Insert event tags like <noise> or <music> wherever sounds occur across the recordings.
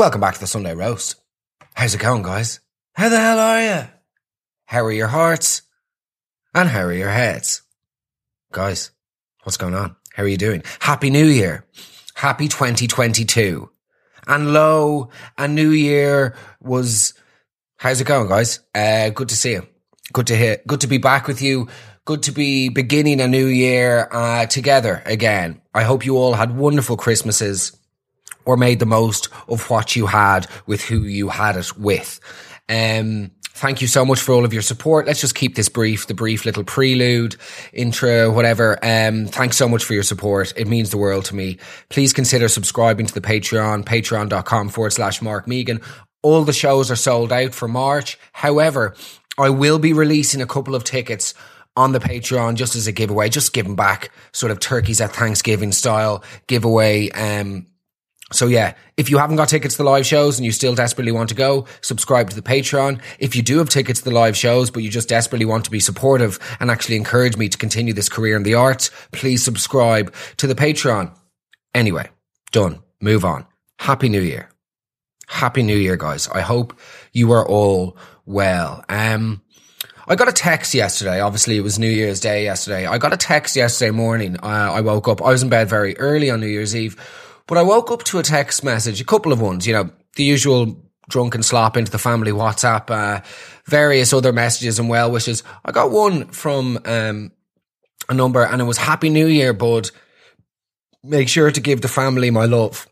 Welcome back to the Sunday Roast. How's it going, guys? How the hell are you? How are your hearts? And how are your heads? Guys, what's going on? How are you doing? Happy New Year. Happy 2022. And lo, a new year was, how's it going, guys? Uh, good to see you. Good to hear, good to be back with you. Good to be beginning a new year, uh, together again. I hope you all had wonderful Christmases or made the most of what you had with who you had it with. Um, thank you so much for all of your support. Let's just keep this brief, the brief little prelude, intro, whatever. Um, thanks so much for your support. It means the world to me. Please consider subscribing to the Patreon, patreon.com forward slash Mark Megan. All the shows are sold out for March. However, I will be releasing a couple of tickets on the Patreon just as a giveaway, just giving back sort of turkeys at Thanksgiving style giveaway. Um, so yeah, if you haven't got tickets to the live shows and you still desperately want to go, subscribe to the Patreon. If you do have tickets to the live shows, but you just desperately want to be supportive and actually encourage me to continue this career in the arts, please subscribe to the Patreon. Anyway, done. Move on. Happy New Year. Happy New Year, guys. I hope you are all well. Um, I got a text yesterday. Obviously, it was New Year's Day yesterday. I got a text yesterday morning. Uh, I woke up. I was in bed very early on New Year's Eve but I woke up to a text message, a couple of ones, you know, the usual drunken slop into the family WhatsApp, uh, various other messages and well wishes. I got one from, um, a number and it was Happy New Year, bud. Make sure to give the family my love.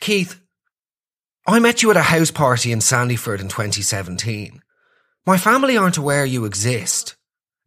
Keith, I met you at a house party in Sandyford in 2017. My family aren't aware you exist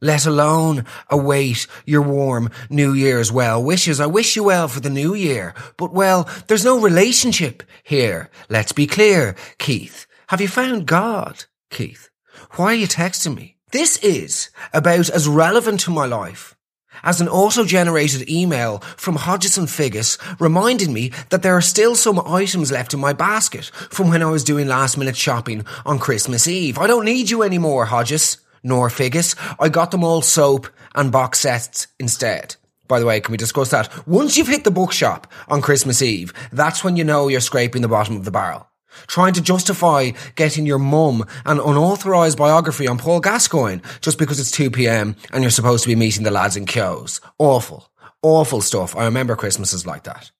let alone await your warm New Year's well wishes. I wish you well for the new year, but well, there's no relationship here. Let's be clear, Keith. Have you found God, Keith? Why are you texting me? This is about as relevant to my life as an auto-generated email from Hodges Figgis reminding me that there are still some items left in my basket from when I was doing last minute shopping on Christmas Eve. I don't need you anymore, Hodges nor Figgis. I got them all soap and box sets instead. By the way, can we discuss that? Once you've hit the bookshop on Christmas Eve, that's when you know you're scraping the bottom of the barrel. Trying to justify getting your mum an unauthorised biography on Paul Gascoigne just because it's 2pm and you're supposed to be meeting the lads in Kehoe's. Awful. Awful stuff. I remember Christmases like that.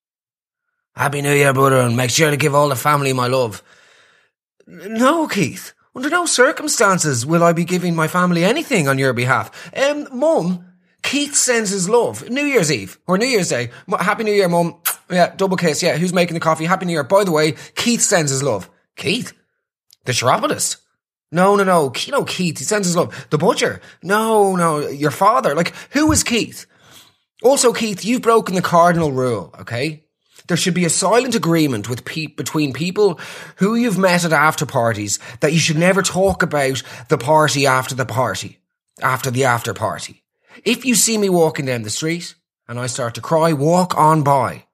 Happy New Year, brother, and make sure to give all the family my love. No, Keith. Under no circumstances will I be giving my family anything on your behalf. Um, Mum, Keith sends his love. New Year's Eve or New Year's Day. Happy New Year, Mum. Yeah, double kiss. Yeah, who's making the coffee? Happy New Year. By the way, Keith sends his love. Keith? The chiropodist? No, no, no. You know Keith. He sends his love. The butcher? No, no. Your father. Like, who is Keith? Also, Keith, you've broken the cardinal rule, okay? There should be a silent agreement with pe- between people who you've met at after parties that you should never talk about the party after the party, after the after party. If you see me walking down the street and I start to cry, walk on by.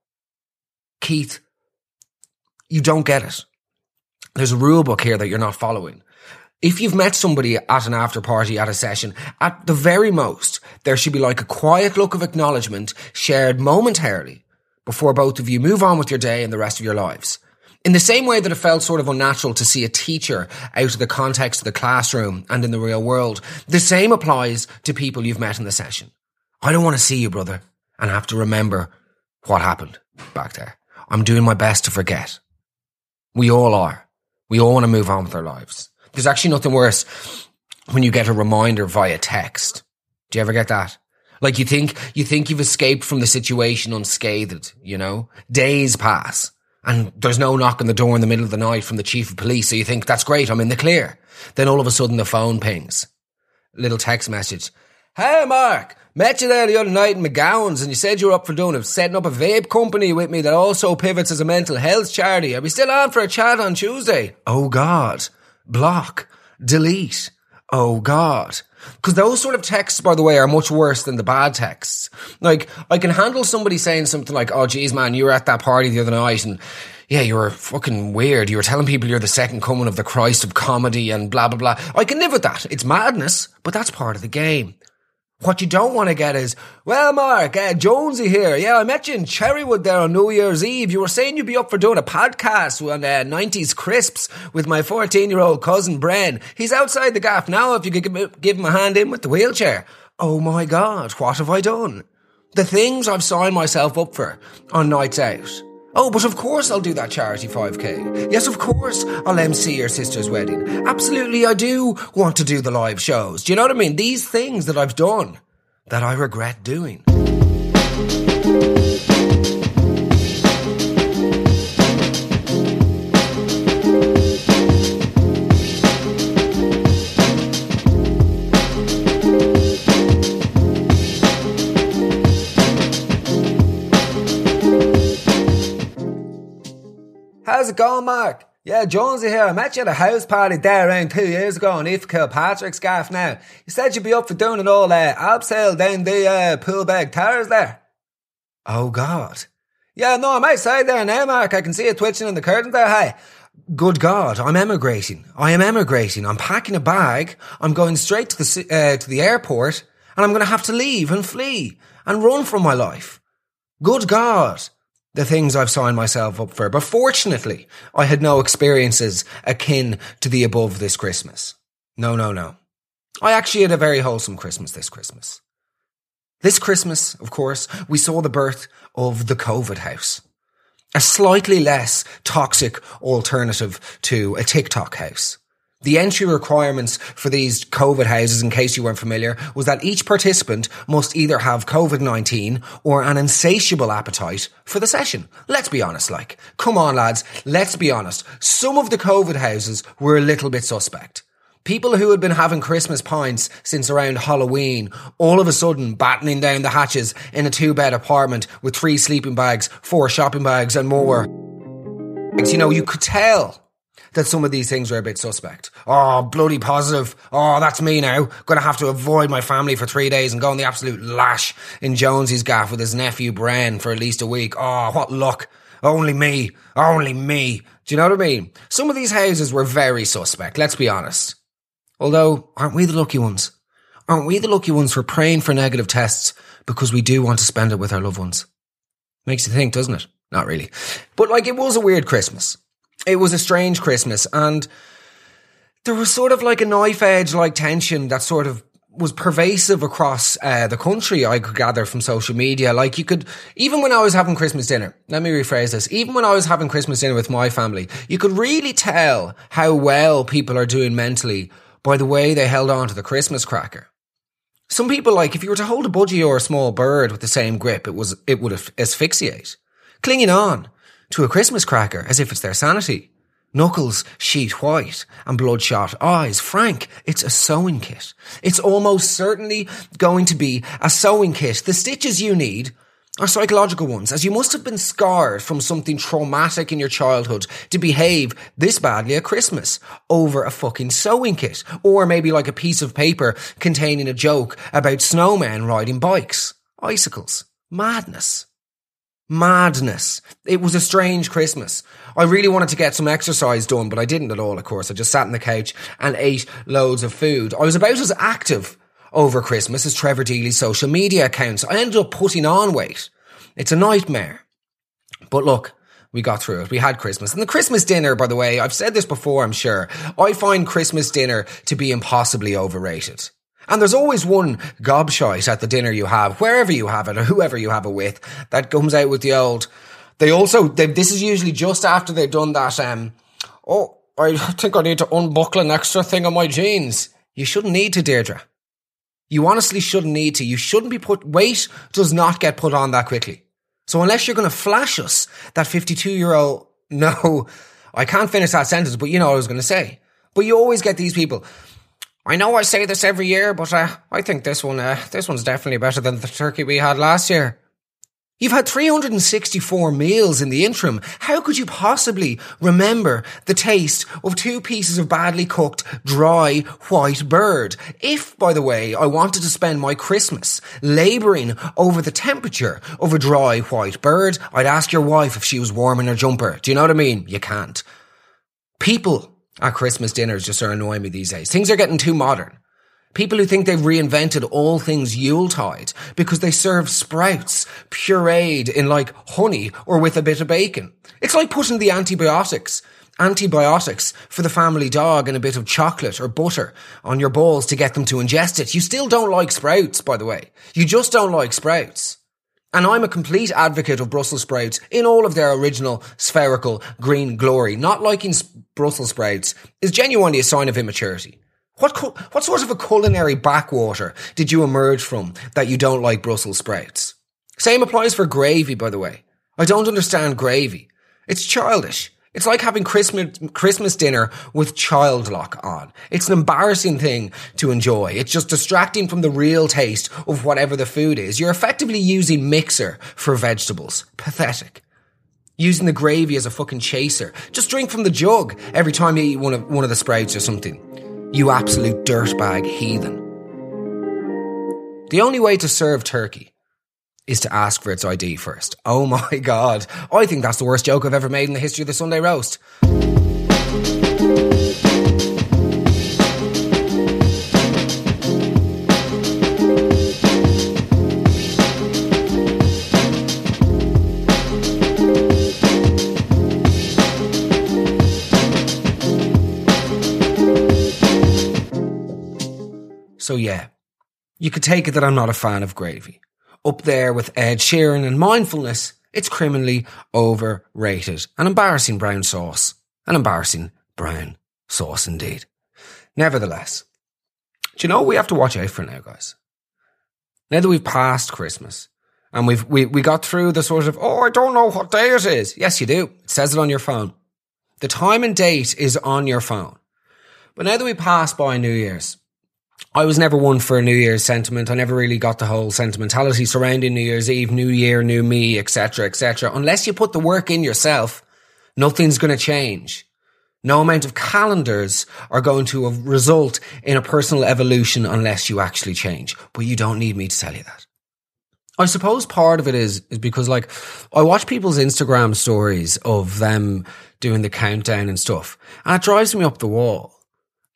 Keith, you don't get it. There's a rule book here that you're not following. If you've met somebody at an after party at a session, at the very most, there should be like a quiet look of acknowledgement shared momentarily before both of you move on with your day and the rest of your lives. In the same way that it felt sort of unnatural to see a teacher out of the context of the classroom and in the real world, the same applies to people you've met in the session. I don't want to see you, brother, and have to remember what happened back there. I'm doing my best to forget. We all are. We all want to move on with our lives. There's actually nothing worse when you get a reminder via text. Do you ever get that? Like you think, you think you've escaped from the situation unscathed, you know? Days pass and there's no knock on the door in the middle of the night from the chief of police. So you think, that's great, I'm in the clear. Then all of a sudden the phone pings. Little text message. Hey Mark, met you there the other night in McGowan's and you said you were up for doing it, setting up a vape company with me that also pivots as a mental health charity. Are we still on for a chat on Tuesday? Oh God. Block. Delete. Oh God. Because those sort of texts, by the way, are much worse than the bad texts. Like, I can handle somebody saying something like, oh, geez, man, you were at that party the other night and yeah, you were fucking weird. You were telling people you're the second coming of the Christ of comedy and blah, blah, blah. I can live with that. It's madness, but that's part of the game. What you don't want to get is, well, Mark, uh, Jonesy here. Yeah, I met you in Cherrywood there on New Year's Eve. You were saying you'd be up for doing a podcast on uh, 90s crisps with my 14 year old cousin Bren. He's outside the gaff now if you could give, give him a hand in with the wheelchair. Oh my God, what have I done? The things I've signed myself up for on nights out. Oh, but of course I'll do that charity 5k. Yes, of course I'll MC your sister's wedding. Absolutely, I do want to do the live shows. Do you know what I mean? These things that I've done that I regret doing. How's it going, Mark? Yeah, Jonesy here. I met you at a house party there around two years ago on East Kilpatrick's gaff now. You said you'd be up for doing an all uh, abseil down the uh, Poolbeg Towers there. Oh, God. Yeah, no, I'm outside there now, Mark. I can see it twitching in the curtains there. Hey, good God, I'm emigrating. I am emigrating. I'm packing a bag. I'm going straight to the, uh, to the airport and I'm going to have to leave and flee and run from my life. Good God the things I've signed myself up for. But fortunately, I had no experiences akin to the above this Christmas. No, no, no. I actually had a very wholesome Christmas this Christmas. This Christmas, of course, we saw the birth of the COVID house. A slightly less toxic alternative to a TikTok house. The entry requirements for these COVID houses, in case you weren't familiar, was that each participant must either have COVID-19 or an insatiable appetite for the session. Let's be honest, like, come on lads, let's be honest. Some of the COVID houses were a little bit suspect. People who had been having Christmas pints since around Halloween, all of a sudden battening down the hatches in a two bed apartment with three sleeping bags, four shopping bags and more. You know, you could tell that some of these things were a bit suspect. Oh, bloody positive. Oh, that's me now. Gonna have to avoid my family for three days and go on the absolute lash in Jonesy's gaff with his nephew Bren for at least a week. Oh, what luck. Only me. Only me. Do you know what I mean? Some of these houses were very suspect, let's be honest. Although, aren't we the lucky ones? Aren't we the lucky ones for praying for negative tests because we do want to spend it with our loved ones? Makes you think, doesn't it? Not really. But like, it was a weird Christmas it was a strange Christmas and there was sort of like a knife edge like tension that sort of was pervasive across uh, the country, I could gather from social media. Like you could, even when I was having Christmas dinner, let me rephrase this, even when I was having Christmas dinner with my family, you could really tell how well people are doing mentally by the way they held on to the Christmas cracker. Some people, like, if you were to hold a budgie or a small bird with the same grip, it was, it would asphyxiate. Clinging on to a Christmas cracker as if it's their sanity. Knuckles sheet white and bloodshot eyes. Frank, it's a sewing kit. It's almost certainly going to be a sewing kit. The stitches you need are psychological ones, as you must have been scarred from something traumatic in your childhood to behave this badly at Christmas over a fucking sewing kit. Or maybe like a piece of paper containing a joke about snowmen riding bikes. Icicles. Madness madness. It was a strange Christmas. I really wanted to get some exercise done, but I didn't at all, of course. I just sat on the couch and ate loads of food. I was about as active over Christmas as Trevor Deely's social media accounts. I ended up putting on weight. It's a nightmare. But look, we got through it. We had Christmas. And the Christmas dinner, by the way, I've said this before, I'm sure. I find Christmas dinner to be impossibly overrated. And there's always one gobshite at the dinner you have, wherever you have it or whoever you have it with, that comes out with the old. They also, they, this is usually just after they've done that, um, oh, I <laughs> think I need to unbuckle an extra thing on my jeans. You shouldn't need to, Deirdre. You honestly shouldn't need to. You shouldn't be put, weight does not get put on that quickly. So unless you're going to flash us that 52 year old, <laughs> no, I can't finish that sentence, but you know what I was going to say. But you always get these people. I know I say this every year, but uh, I think this one, uh, this one's definitely better than the turkey we had last year. You've had 364 meals in the interim. How could you possibly remember the taste of two pieces of badly cooked, dry, white bird? If, by the way, I wanted to spend my Christmas labouring over the temperature of a dry, white bird, I'd ask your wife if she was warm in her jumper. Do you know what I mean? You can't. People our Christmas dinners just are annoying me these days. Things are getting too modern. People who think they've reinvented all things Yuletide because they serve sprouts pureed in like honey or with a bit of bacon. It's like putting the antibiotics antibiotics for the family dog and a bit of chocolate or butter on your balls to get them to ingest it. You still don't like sprouts, by the way. You just don't like sprouts. And I'm a complete advocate of Brussels sprouts in all of their original spherical green glory. Not liking Brussels sprouts is genuinely a sign of immaturity. What, what sort of a culinary backwater did you emerge from that you don't like Brussels sprouts? Same applies for gravy, by the way. I don't understand gravy. It's childish. It's like having Christmas, Christmas dinner with child lock on. It's an embarrassing thing to enjoy. It's just distracting from the real taste of whatever the food is. You're effectively using mixer for vegetables. Pathetic. Using the gravy as a fucking chaser. Just drink from the jug every time you eat one of, one of the sprouts or something. You absolute dirtbag heathen. The only way to serve turkey is to ask for its ID first. Oh my <laughs> God. I think that's the worst joke I've ever made in the history of the Sunday roast. So yeah, you could take it that I'm not a fan of gravy up there with Ed Sheeran and mindfulness, it's criminally overrated. An embarrassing brown sauce. An embarrassing brown sauce indeed. Nevertheless, do you know we have to watch out for now, guys? Now that we've passed Christmas and we've, we, we got through the sort of, oh, I don't know what day it is. Yes, you do. It says it on your phone. The time and date is on your phone. But now that we passed by New Year's, I was never one for a New Year's sentiment. I never really got the whole sentimentality surrounding New Year's Eve, New Year, New Me, etc., etc. Unless you put the work in yourself, nothing's going to change. No amount of calendars are going to result in a personal evolution unless you actually change. But you don't need me to tell you that. I suppose part of it is, is because like I watch people's Instagram stories of them doing the countdown and stuff and it drives me up the wall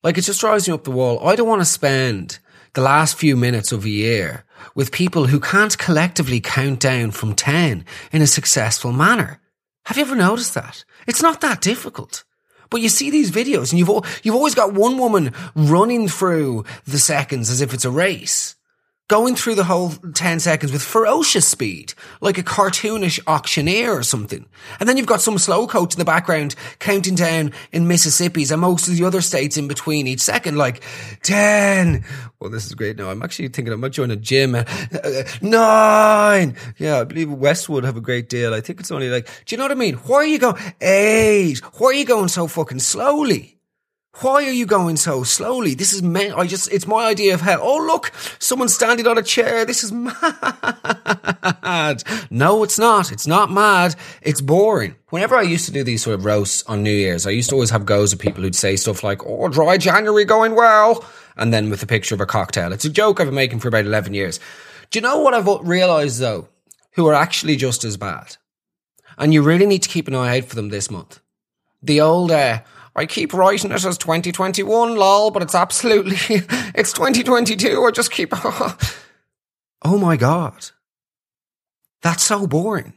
like it just drives me up the wall. I don't want to spend the last few minutes of a year with people who can't collectively count down from 10 in a successful manner. Have you ever noticed that? It's not that difficult. But you see these videos and you've, you've always got one woman running through the seconds as if it's a race going through the whole 10 seconds with ferocious speed, like a cartoonish auctioneer or something. And then you've got some slow coach in the background counting down in Mississippi's and most of the other states in between each second, like 10. Well, this is great now. I'm actually thinking I might join a gym. Uh, nine. Yeah, I believe Westwood have a great deal. I think it's only like, do you know what I mean? Why are you going eight? Why are you going so fucking slowly? Why are you going so slowly? This is me. I just, it's my idea of hell. Oh, look, someone's standing on a chair. This is <laughs> mad. No, it's not. It's not mad. It's boring. Whenever I used to do these sort of roasts on New Year's, I used to always have goes of people who'd say stuff like, Oh, dry January going well. And then with a picture of a cocktail. It's a joke I've been making for about 11 years. Do you know what I've realized though? Who are actually just as bad. And you really need to keep an eye out for them this month. The old, uh, I keep writing it as 2021, lol, but it's absolutely, <laughs> it's 2022. I just keep, <laughs> oh my God. That's so boring.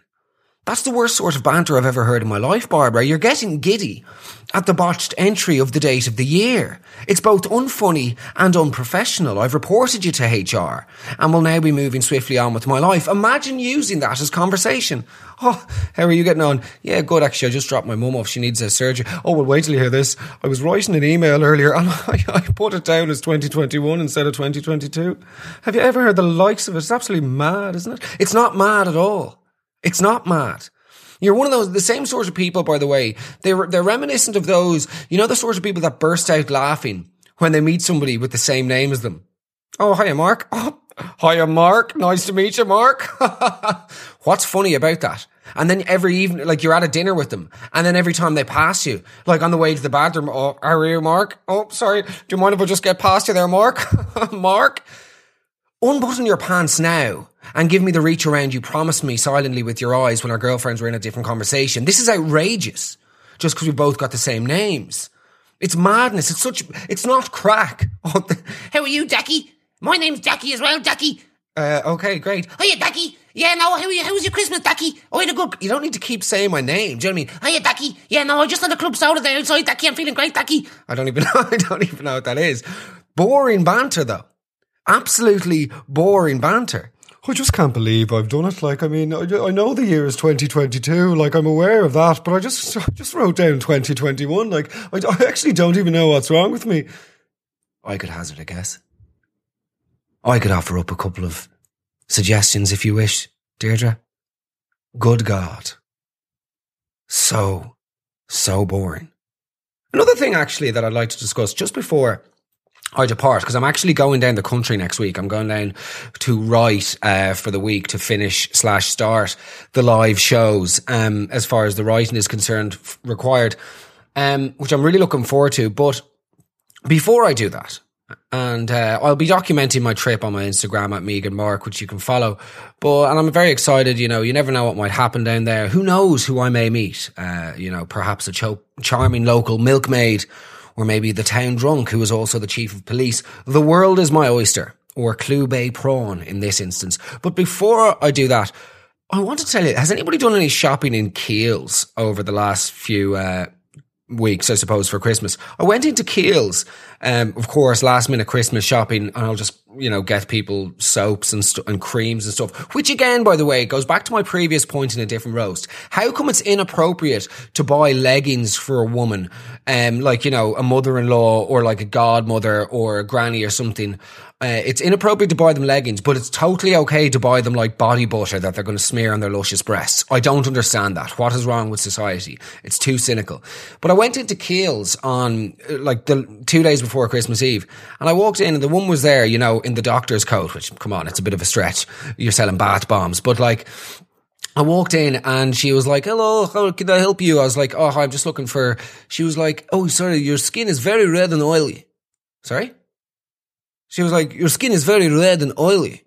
That's the worst sort of banter I've ever heard in my life, Barbara. You're getting giddy at the botched entry of the date of the year. It's both unfunny and unprofessional. I've reported you to HR and will now be moving swiftly on with my life. Imagine using that as conversation. Oh, how are you getting on? Yeah, good. Actually, I just dropped my mum off. She needs a surgery. Oh, well, wait till you hear this. I was writing an email earlier and <laughs> I, I put it down as 2021 instead of 2022. Have you ever heard the likes of it? It's absolutely mad, isn't it? It's not mad at all. It's not mad. You're one of those, the same sort of people, by the way. They're, they're reminiscent of those, you know, the sort of people that burst out laughing when they meet somebody with the same name as them. Oh, hiya, Mark. <laughs> Oh, hiya, Mark. Nice to meet you, Mark. <laughs> What's funny about that? And then every evening, like you're at a dinner with them, and then every time they pass you, like on the way to the bathroom, oh, are you, Mark? Oh, sorry. Do you mind if I just get past you there, Mark? <laughs> Mark? Unbutton your pants now and give me the reach around you promised me silently with your eyes when our girlfriends were in a different conversation. This is outrageous. Just because we both got the same names. It's madness. It's such. It's not crack. <laughs> Oh, the, How are you, Ducky? My name's Ducky as well, Ducky. uh, okay, great. Hiya, Ducky. Yeah, no, how, you, how was your Christmas, Ducky? Oh, I had a good... You don't need to keep saying my name. Do you know what I mean? Hiya, Ducky. Yeah, no, I just had a club soda there outside, Ducky. I'm feeling great, Ducky. I don't even <laughs> know. I don't even know what that is. Boring banter, though. Absolutely boring banter. I just can't believe I've done it. Like, I mean, I, I know the year is 2022. Like, I'm aware of that, but I just I just wrote down 2021. Like, I, I actually don't even know what's wrong with me. I could hazard a guess. I could offer up a couple of suggestions if you wish, Deirdre. Good God. So, so boring. Another thing, actually, that I'd like to discuss just before I depart, because I'm actually going down the country next week. I'm going down to write uh, for the week to finish slash start the live shows, um, as far as the writing is concerned, f- required, um, which I'm really looking forward to. But before I do that, and uh, I'll be documenting my trip on my Instagram at Megan Mark, which you can follow. But and I'm very excited. You know, you never know what might happen down there. Who knows who I may meet? Uh, you know, perhaps a cho- charming local milkmaid, or maybe the town drunk who is also the chief of police. The world is my oyster, or Clew Bay prawn in this instance. But before I do that, I want to tell you: Has anybody done any shopping in Kiehl's over the last few? Uh, weeks, I suppose, for Christmas. I went into Kiehl's, um, of course, last minute Christmas shopping, and I'll just, you know, get people soaps and stu- and creams and stuff. Which again, by the way, goes back to my previous point in a different roast. How come it's inappropriate to buy leggings for a woman, um, like you know, a mother-in-law or like a godmother or a granny or something? Uh, it's inappropriate to buy them leggings, but it's totally okay to buy them like body butter that they're going to smear on their luscious breasts. I don't understand that. What is wrong with society? It's too cynical. But I went into Kiehl's on uh, like the two days before Christmas Eve, and I walked in, and the one was there, you know, in the doctor's coat. Which, come on, it's a bit of a stretch. You're selling bath bombs, but like. I walked in and she was like, hello, how can I help you? I was like, oh, I'm just looking for, she was like, oh, sorry, your skin is very red and oily. Sorry? She was like, your skin is very red and oily.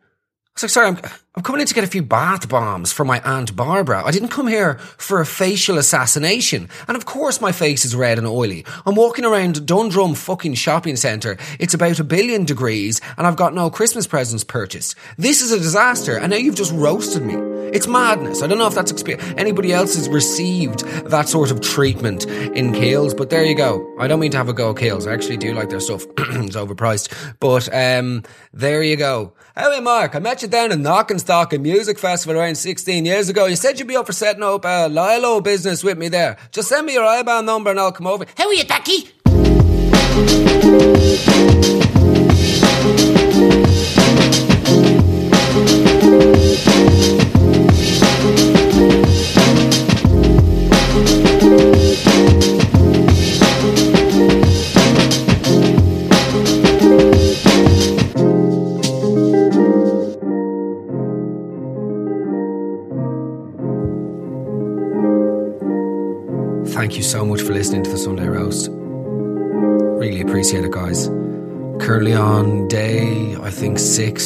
I was like, sorry, I'm, I'm coming in to get a few bath bombs for my Aunt Barbara. I didn't come here for a facial assassination. And of course my face is red and oily. I'm walking around Dundrum fucking shopping centre. It's about a billion degrees and I've got no Christmas presents purchased. This is a disaster and now you've just roasted me. It's madness. I don't know if that's exper- anybody else has received that sort of treatment in Kiehl's, but there you go. I don't mean to have a go at Kiehl's. I actually do like their stuff. <clears throat> it's overpriced. But um, there you go. Hey, Mark, I met you down in Knockanstockan Music Festival around 16 years ago. You said you'd be up for setting up a Lilo business with me there. Just send me your IBAN number and I'll come over. How are you, Ducky?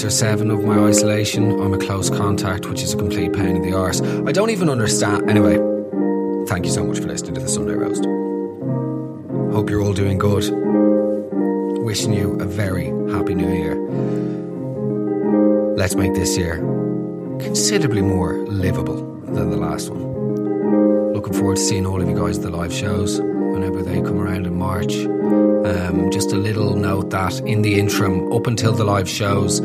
Or seven of my isolation. I'm a close contact, which is a complete pain in the arse. I don't even understand. Anyway, thank you so much for listening to the Sunday Roast. Hope you're all doing good. Wishing you a very happy new year. Let's make this year considerably more livable than the last one. Looking forward to seeing all of you guys at the live shows whenever they come around in March. Um, just a little note that in the interim, up until the live shows,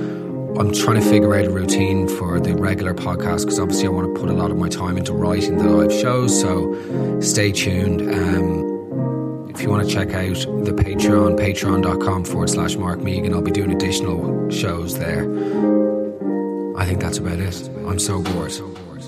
I'm trying to figure out a routine for the regular podcast because obviously I want to put a lot of my time into writing the live shows. So stay tuned. Um, if you want to check out the Patreon, patreon.com forward slash Mark Megan, I'll be doing additional shows there. I think that's about it. I'm so bored. So bored.